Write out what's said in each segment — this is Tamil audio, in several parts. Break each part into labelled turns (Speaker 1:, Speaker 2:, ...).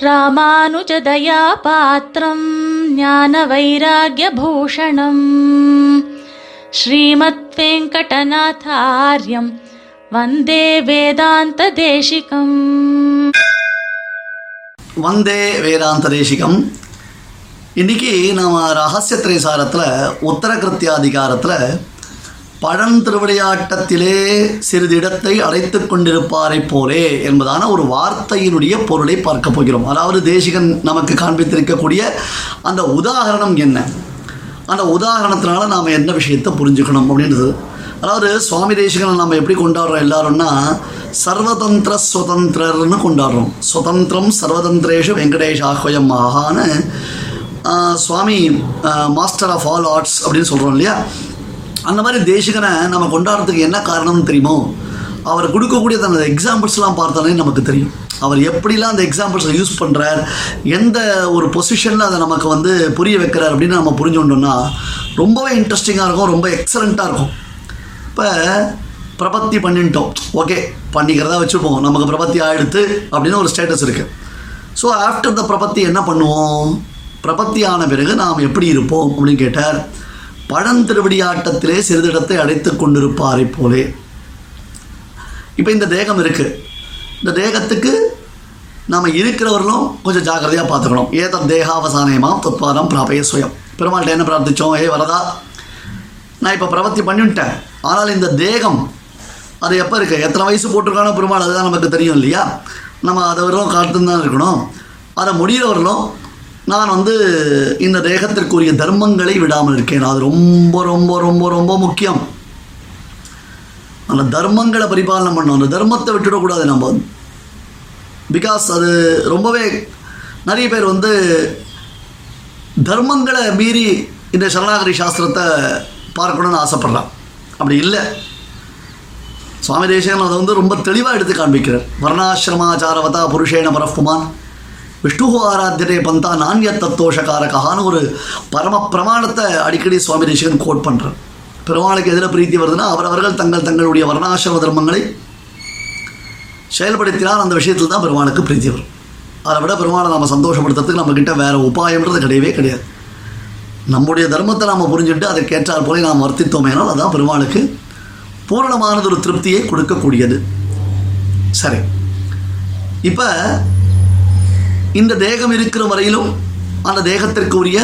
Speaker 1: ராமானுஜதயாபாத்திரம் ஞான வைராகியபூஷணம் ஸ்ரீமத் வெங்கடநாதாரியம்
Speaker 2: வந்தே வேதாந்த தேசிகம் வந்தே வேதாந்த தேசிகம் இன்னைக்கு நாம் ரகசியத்திரை சாரத்தில் உத்தரகிருத்தியாதிகாரத்தில் பழந்திருவிளையாட்டத்திலே சிறிது இடத்தை அடைத்து கொண்டிருப்பாரை போலே என்பதான ஒரு வார்த்தையினுடைய பொருளை பார்க்க போகிறோம். அதாவது தேசிகன் நமக்கு காண்பித்திருக்கக்கூடிய அந்த உதாகரணம் என்ன? அந்த உதாகரணத்தினால நாம் என்ன விஷயத்தை புரிஞ்சுக்கணும் அப்படின்றது. அதாவது சுவாமி தேசிகனை நம்ம எப்படி கொண்டாடுறோம் எல்லாரும்னா சர்வதந்திர சுதந்திரர்னு கொண்டாடுறோம். சுதந்திரம் சர்வதந்திரேஷு வெங்கடேஷாஹ்வயம் மகான்னு ஆஹ், Swami master of all arts அப்படின்னு சொல்கிறோம் இல்லையா? அந்த மாதிரி தேசிகனை நம்ம கொண்டாடுறதுக்கு என்ன காரணம்னு தெரியுமோ? அவர் கொடுக்கக்கூடிய அந்த எக்ஸாம்பிள்ஸ்லாம் பார்த்தாலே நமக்கு தெரியும். அவர் எப்படிலாம் அந்த எக்ஸாம்பிள்ஸை யூஸ் பண்ணுறார் எந்த ஒரு பொசிஷனில் அதை நமக்கு வந்து புரிய வைக்கிறார் அப்படின்னு நம்ம புரிஞ்சுட்டோம்னா ரொம்பவே இன்ட்ரெஸ்டிங்காக இருக்கும் ரொம்ப எக்ஸலண்ட்டாக இருக்கும். இப்போ பிரபத்தி பண்ணிட்டோம். ஓகே பண்ணிக்கிறதா வச்சுப்போம். நமக்கு பிரபத்தி ஆயிடுத்து அப்படின்னு ஒரு ஸ்டேட்டஸ் இருக்குது ஸோ ஆஃப்டர் த பிரபத்தி என்ன பண்ணுவோம்? பிரபத்தி ஆன பிறகு நாம் எப்படி இருப்போம் அப்படின்னு கேட்டார். பழந்திருவடியாட்டத்திலே சிறிதிடத்தை அடைத்து கொண்டிருப்பாரை போலே. இப்போ இந்த தேகம் இருக்குது இந்த தேகத்துக்கு நாம் இருக்கிறவர்களும் கொஞ்சம் ஜாக்கிரதையாக பார்த்துக்கணும். ஏதம் தேகாவசானயமாம் தத்வாதம் பிராபய சுயம். பெருமாள்கிட்ட என்ன பிரார்த்தித்தோம் ஏ வரதா நான் இப்போ பிரவர்த்தி பண்ணிவிட்டேன். ஆனால் இந்த தேகம் அது எப்போ இருக்குது எத்தனை வயசு போட்டிருக்கானோ பெருமாள் அதுதான் நமக்கு தெரியும் இல்லையா? நம்ம அதை வரலும் காத்துன்னு தான் இருக்கணும். அதை முடிகிறவர்களும் நான் வந்து இந்த தேகத்திற்குரிய தர்மங்களை விடாமல் இருக்கேன். அது ரொம்ப ரொம்ப ரொம்ப ரொம்ப முக்கியம். அந்த தர்மங்களை பரிபாலனை பண்ணணும். அந்த தர்மத்தை விட்டுடக்கூடாது நம்ம. பிகாஸ் அது ரொம்பவே நிறைய பேர் வந்து தர்மங்களை மீறி இந்த சரணாகரி சாஸ்திரத்தை பார்க்கணும்னு ஆசைப்பட்றான். அப்படி இல்லை. சுவாமி தேசகன் அதை வந்து ரொம்ப தெளிவாக எடுத்து காண்பிக்கிறார். வர்ணாசிரமாச்சாரவதா புருஷேன பரப்புமான் விஷ்ணு ஆராத்தியதே பந்தா நான்ய தத்தோஷகாரகான்னு ஒரு பரம பிரமாணத்தை அடிக்கடி சுவாமி தேசகன் கோட் பண்ணுறார் பெருமாளுக்கு எதில் பிரீத்தி வருதுன்னா அவரவர்கள் தங்கள் தங்களுடைய வர்ணாசிரம தர்மங்களை செயல்படுத்தினால் அந்த விஷயத்தில் தான் பெருமாளுக்கு பிரீத்தி வரும். அதை விட பெருமாளை நம்ம சந்தோஷப்படுத்துறதுக்கு நம்மக்கிட்ட வேறு உபாயம்ன்றது கிடையவே கிடையாது. நம்முடைய தர்மத்தை நாம் புரிஞ்சுட்டு அதற்கேற்றால் போல நாம் வர்த்தித்தோமேனால் அதுதான் பெருமாளுக்கு பூரணமானது ஒரு திருப்தியை கொடுக்கக்கூடியது. சரி. இப்போ இந்த தேகம் இருக்கிற வரையிலும் அந்த தேகத்திற்கு உரிய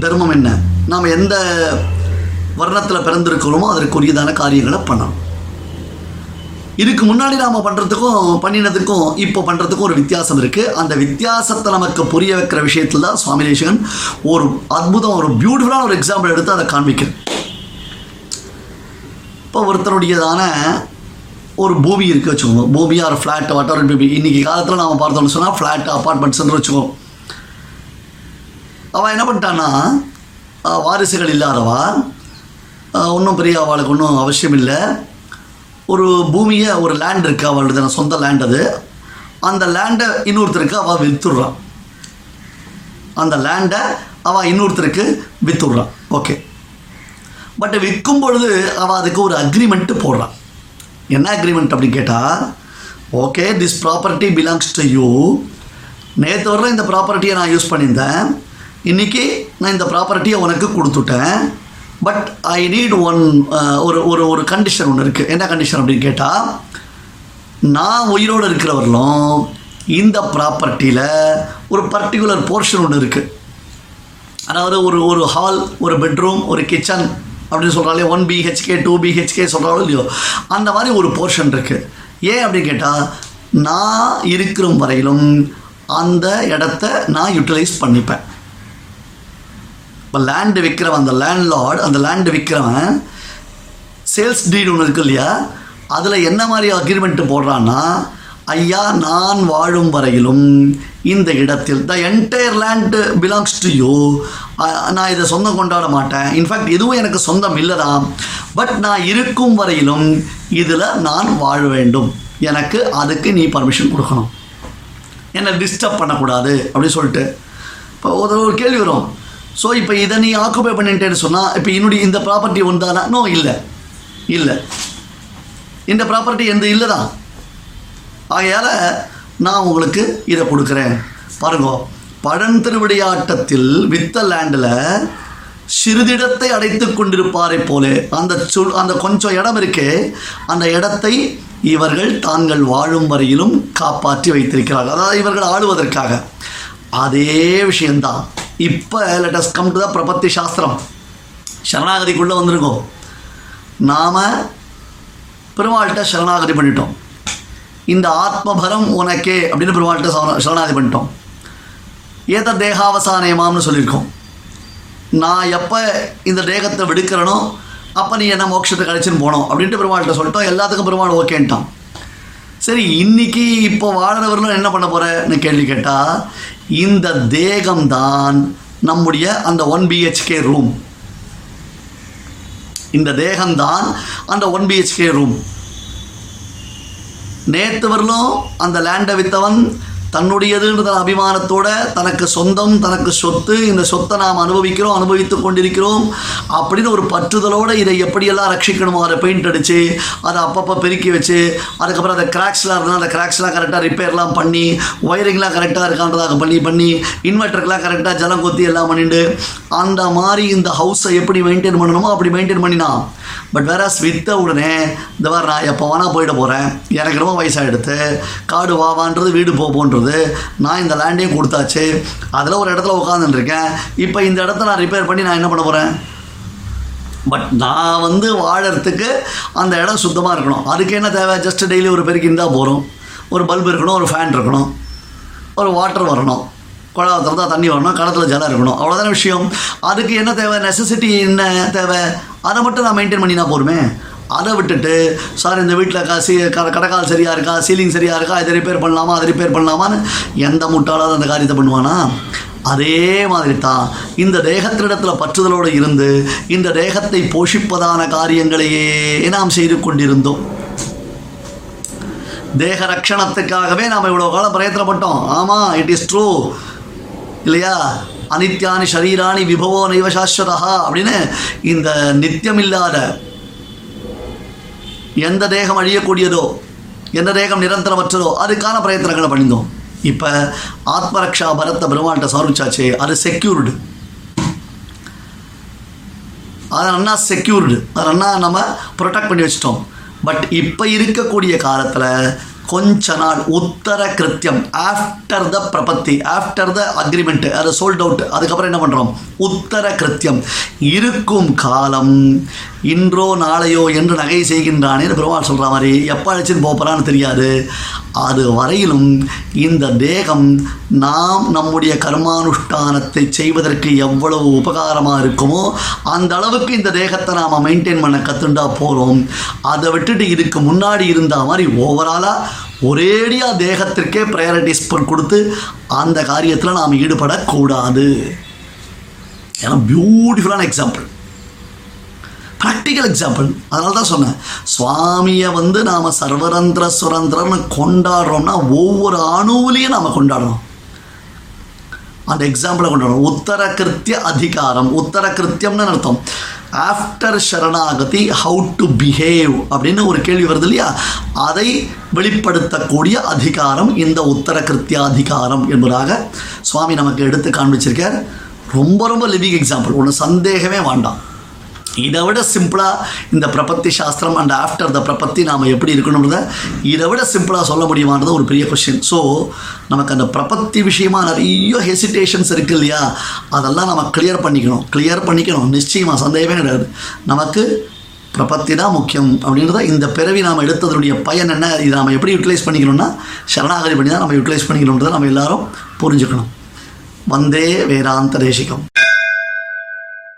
Speaker 2: தர்மம் என்ன? நாம் எந்த வர்ணத்தில் பிறந்திருக்கிறோமோ அதற்குரியதான காரியங்களை பண்ணணும். இதுக்கு முன்னாடி நாம் பண்ணுறதுக்கும் பண்ணினதுக்கும் இப்போ பண்ணுறதுக்கும் ஒரு வித்தியாசம் இருக்குது அந்த வித்தியாசத்தை நமக்கு புரிய வைக்கிற விஷயத்தில் தான் சுவாமி தேசிகன் ஒரு அற்புதம் ஒரு பியூட்டிஃபுல்லான ஒரு எக்ஸாம்பிள் எடுத்து அதை காண்பிக்கிறேன் இப்போ ஒருத்தருடையதான ஒரு பூமி இருக்குது வச்சுக்கோங்க. பூமியாக ஒரு ஃப்ளாட் வாட்டர் பேபி இன்றைக்கி காலத்தில் நாம் பார்த்தோம்னு சொன்னால் ஃப்ளாட் அப்பார்ட்மெண்ட்ஸ்ன்னு வச்சுக்கோங்க அவன் என்ன பண்ணிட்டான்னா வாரிசுகள் இல்லாதவா? ஒன்றும் பெரிய அவளுக்கு ஒன்றும் அவசியம் இல்லை. ஒரு பூமியை ஒரு லேண்ட் இருக்குது அவளுக்கு சொந்த லேண்ட் அது. அந்த லேண்டை இன்னொருத்தருக்கு அவள் விற்றுடுறான் அந்த லேண்டை அவள் இன்னொருத்தருக்கு விற்றுடுறான் ஓகே பட் விற்கும் பொழுது அவள் அதுக்கு ஒரு அக்ரிமெண்ட்டு போடுறான் என்ன அக்ரிமெண்ட் அப்படின்னு கேட்டால் okay this property belongs to you நேற்று வர இந்த ப்ராப்பர்ட்டியை நான் யூஸ் பண்ணியிருந்தேன். இன்றைக்கி நான் இந்த ப்ராப்பர்ட்டியை உனக்கு கொடுத்துட்டேன். பட் ஐ நீட் ஒன் ஒரு ஒரு ஒரு கண்டிஷன் ஒன்று இருக்குது என்ன கண்டிஷன் அப்படின்னு கேட்டால் நான் உயிரோடு இருக்கிறவர்களும் இந்த ப்ராப்பர்ட்டியில் ஒரு பர்டிகுலர் போர்ஷன் ஒன்று இருக்குது அதாவது ஒரு ஒரு ஹால் ஒரு பெட்ரூம் ஒரு கிச்சன் அப்படின்னு சொல்கிறாலே ஒன் பிஹெச்கே டூ பிஹெச்கே சொல்கிறாலும் இல்லையோ? அந்த மாதிரி ஒரு போர்ஷன் இருக்குது ஏன் அப்படின்னு கேட்டால் நான் இருக்கிற வரையிலும் அந்த இடத்த நான் யூட்டிலைஸ் பண்ணிப்பேன். இப்போ லேண்டு விற்கிறவன் அந்த லேண்ட் லார்ட் அந்த லேண்டு விற்கிறவன் சேல்ஸ் டீட் ஒன்று இருக்கு இல்லையா? அதில் என்ன மாதிரி அக்ரிமெண்ட்டு போடுறான்னா ஐயா நான் வாழும் வரையிலும் இந்த இடத்தில் the entire land belongs to you நான் இதை சொந்தம் கொண்டாட மாட்டேன். இன்ஃபேக்ட் எதுவும் எனக்கு சொந்தம் இல்லை தான் பட் நான் இருக்கும் வரையிலும் இதில் நான் வாழ வேண்டும். எனக்கு அதுக்கு நீ பர்மிஷன் கொடுக்கணும். என்னை டிஸ்டர்ப் பண்ணக்கூடாது அப்படின்னு சொல்லிட்டு. இப்போ ஒரு ஒரு கேள்வி வரும். ஸோ இப்போ இதை நீ ஆக்குபை பண்ணிட்டேன்னு சொன்னால் இப்போ என்னுடைய இந்த ப்ராப்பர்ட்டி ஒன்றானா நோ இல்லை. இல்லை. இந்த ப்ராப்பர்ட்டி எந்த இல்லை தான் ஆகையால் நான் உங்களுக்கு இதை கொடுக்குறேன். பாருங்க பழந்திருவிளையாட்டத்தில் வித்த லேண்டில் சிறிதிடத்தை அடைத்து கொண்டிருப்பாரை போல அந்த சு அந்த கொஞ்சம் இடம் இருக்கே அந்த இடத்தை இவர்கள் தாங்கள் வாழும் வரையிலும் காப்பாற்றி வைத்திருக்கிறார்கள். அதாவது இவர்கள் ஆளுவதற்காக. அதே விஷயந்தான் இப்போ லெட்டஸ் கம் டு த பிரபத்தி சாஸ்திரம் சரணாகதிக்குள்ளே வந்திருக்கோம். நாம் பெருமாள்கிட்ட சரணாகதி பண்ணிட்டோம். இந்த ஆத்மபரம் உனக்கே அப்படின்னு பெருமாள்கிட்ட சரண- சரணாதி பண்ணிட்டோம். ஏத தேகாவசானயமாம்னு சொல்லியிருக்கோம். நான் எப்போ இந்த தேகத்தை விடுக்கிறனோ அப்போ நீ என்ன மோட்சத்தை கழிச்சுன்னு போனோம் அப்படின்ட்டு பெருமாள்கிட்ட சொல்லிட்டோம். எல்லாத்துக்கும் பெருமாள் ஓகேன்ட்டான் சரி இன்னைக்கு இப்போ வாழறவர்களும் என்ன பண்ண போகிறேன்னு கேள்வி கேட்டால் இந்த தேகம்தான் நம்முடைய அந்த ஒன் பிஹெச்கே ரூம் இந்த தேகம்தான் அந்த ஒன் பிஹெச்கே ரூம் நேற்று வரலும் அந்த லேண்டை வித்தவன் தன்னுடையதுன்ற அபிமானத்தோட தனக்கு சொந்தம் தனக்கு சொத்து இந்த சொத்தை நாம் அனுபவிக்கிறோம் அனுபவித்து கொண்டிருக்கிறோம் அப்படின்னு ஒரு பற்றுதலோடு இதை எப்படியெல்லாம் ரட்சிக்கணுமோ அதை பெயிண்ட் அடித்து அதை அப்பப்போ பெருக்கி வச்சு அதுக்கப்புறம் அந்த கிராக்ஸ்லாம் இருந்தால் அந்த கிராக்ஸ்லாம் கரெக்டாக ரிப்பேர்லாம் பண்ணி ஒயரிங்லாம் கரெக்டாக இருக்கான்றதாக பண்ணி பண்ணி இன்வெர்ட்டருக்குலாம் கரெக்டாக ஜலம் கொத்தி எல்லாம் பண்ணிட்டு அந்த மாதிரி இந்த ஹவுஸை எப்படி மெயின்டைன் பண்ணணுமோ அப்படி மெயின்டைன் பண்ணினான் பட் வேற வித்த உடனே இந்த மாதிரி நான் எப்போ வேணால் போயிட போகிறேன் எனக்கு ரொம்ப வயசாகிடுது காடு வாவான்றது வீடு போப்போன்றது நான் இந்த லேண்டையும் கொடுத்தாச்சு அதில் ஒரு இடத்துல உட்காந்துருக்கேன் இப்போ இந்த இடத்த நான் ரிப்பேர் பண்ணி நான் என்ன பண்ண போகிறேன் பட் நான் வந்து வாழறதுக்கு அந்த இடம் சுத்தமாக இருக்கணும். அதுக்கு என்ன தேவை? ஜஸ்ட் டெய்லி ஒரு பேருக்கு இருந்தால் போகிறோம் ஒரு பல்ப் இருக்கணும் ஒரு ஃபேன் இருக்கணும் ஒரு வாட்டர் வரணும். குழாவை திறந்தால் தண்ணி வரணும் கடத்தில் ஜலம் இருக்கணும். அவ்வளோதான விஷயம். அதுக்கு என்ன தேவை? நெசசிட்டி என்ன தேவை? அதை மட்டும் நான் மெயின்டைன் பண்ணினா போருமே அதை விட்டுட்டு சார் இந்த வீட்டில் கா க கடைக்கால் சரியாக இருக்கா? சீலிங் சரியாக இருக்கா? இதை ரிப்பேர் பண்ணலாமா? அதை ரிப்பேர் பண்ணலாமான்னு எந்த முட்டாளாவது அந்த காரியத்தை பண்ணுவானா? அதே மாதிரி தான் இந்த தேகத்தினிடத்தில் பற்றுதலோடு இருந்து இந்த தேகத்தை போஷிப்பதான காரியங்களையே நாம் செய்து கொண்டிருந்தோம். தேக ரக்ஷணத்துக்காகவே நாம் இவ்வளோ காலம் பிரயத்தனப்பட்டோம். ஆமாம் இட் இஸ் ட்ரூ இல்லையா? அனித்யானி ஷரீராணி விபவோ நைவசாஸ்வதா அப்படின்னு இந்த நித்தியமில்லாத எந்த தேகம் அழியக்கூடியதோ எந்த தேகம் நிரந்தரமற்றதோ அதுக்கான பிரயத்தனங்களை பண்ணியிருந்தோம் இப்போ ஆத்மரக்ஷா பரத்த பெருமாள்கிட்ட சமர்ப்பிச்சாச்சு அது செக்யூர்டு அதை நல்லா செக்யூர்டு அதை நல்லா நம்ம ப்ரொடெக்ட் பண்ணி வச்சிட்டோம். பட் இப்போ இருக்கக்கூடிய காலத்தில் கொஞ்ச நாள் உத்தர கிருத்தியம் ஆஃப்டர் த பிரபத்தி ஆஃப்டர் த அக்ரிமெண்ட் அது சோல்ட் அவுட் அதுக்கப்புறம் என்ன பண்ணுறோம் உத்தர கிருத்தியம் இருக்கும் காலம் இன்றோ நாளையோ என்று நகை செய்கின்றானேன்னு பெருமாள் சொல்கிற மாதிரி எப்போ அழைச்சின்னு போகிறான்னு தெரியாது. அது வரையிலும் இந்த தேகம் நாம் நம்முடைய கர்மானுஷ்டானத்தை செய்வதற்கு எவ்வளவு உபகாரமாக இருக்குமோ அந்த அளவுக்கு இந்த தேகத்தை நாம் மெயின்டைன் பண்ண கற்றுண்டா போகிறோம் அதை விட்டுட்டு இதுக்கு முன்னாடி இருந்த மாதிரி ஓவராலாக ஒரேடியாக தேகத்திற்கே ப்ரையாரிட்டிஸ் கொடுத்து அந்த காரியத்தில் நாம் ஈடுபடக்கூடாது. ஏன்னா பியூட்டிஃபுல்லான எக்ஸாம்பிள் ப்ராக்டிக்கல் எக்ஸாம்பிள் அதனால தான் சொன்னேன். சுவாமியை வந்து நாம் சர்வரந்திர சுரந்திரன்னு கொண்டாடுறோம்னா ஒவ்வொரு அணுவிலையும் நாம் கொண்டாடுறோம் அந்த எக்ஸாம்பிளை கொண்டாடுறோம் உத்தர கிருத்திய அதிகாரம் உத்தர கிருத்தியம்னு அர்த்தம் ஆஃப்டர் ஷரணாகதி ஹவு டு பிஹேவ் அப்படின்னு ஒரு கேள்வி வருது இல்லையா? அதை வெளிப்படுத்தக்கூடிய அதிகாரம் இந்த உத்தர கிருத்தியாதிகாரம் என்பதாக சுவாமி நமக்கு எடுத்து காண்பிச்சிருக்கார். ரொம்ப ரொம்ப லிவிங் எக்ஸாம்பிள் ஒன்று சந்தேகமே வேண்டாம். இதை விட சிம்பிளாக இந்த பிரபத்தி சாஸ்திரம் அண்ட் ஆஃப்டர் த பிரபத்தி நாம் எப்படி இருக்கணுன்றத இதை விட சிம்பிளாக சொல்ல முடியுமான்றது ஒரு பெரிய கொஷின் ஸோ நமக்கு அந்த பிரபத்தி விஷயமா நிறைய ஹெசிடேஷன்ஸ் இருக்குது இல்லையா? அதெல்லாம் நம்ம கிளியர் பண்ணிக்கணும். கிளியர் பண்ணிக்கணும். நிச்சயமாக சந்தேகமே கிடையாது. நமக்கு பிரபத்தி தான் முக்கியம் அப்படின்றத இந்த பிறவி நாம் எடுத்ததனுடைய பயன் என்ன? இது நாம் எப்படி யூட்டிலைஸ் பண்ணிக்கணும்னா சரணாகதி பண்ணி தான் நம்ம யூட்டிலைஸ் பண்ணிக்கணுன்றதை நம்ம எல்லாரும் புரிஞ்சுக்கணும். வந்தே வேதாந்த தேசிகம்.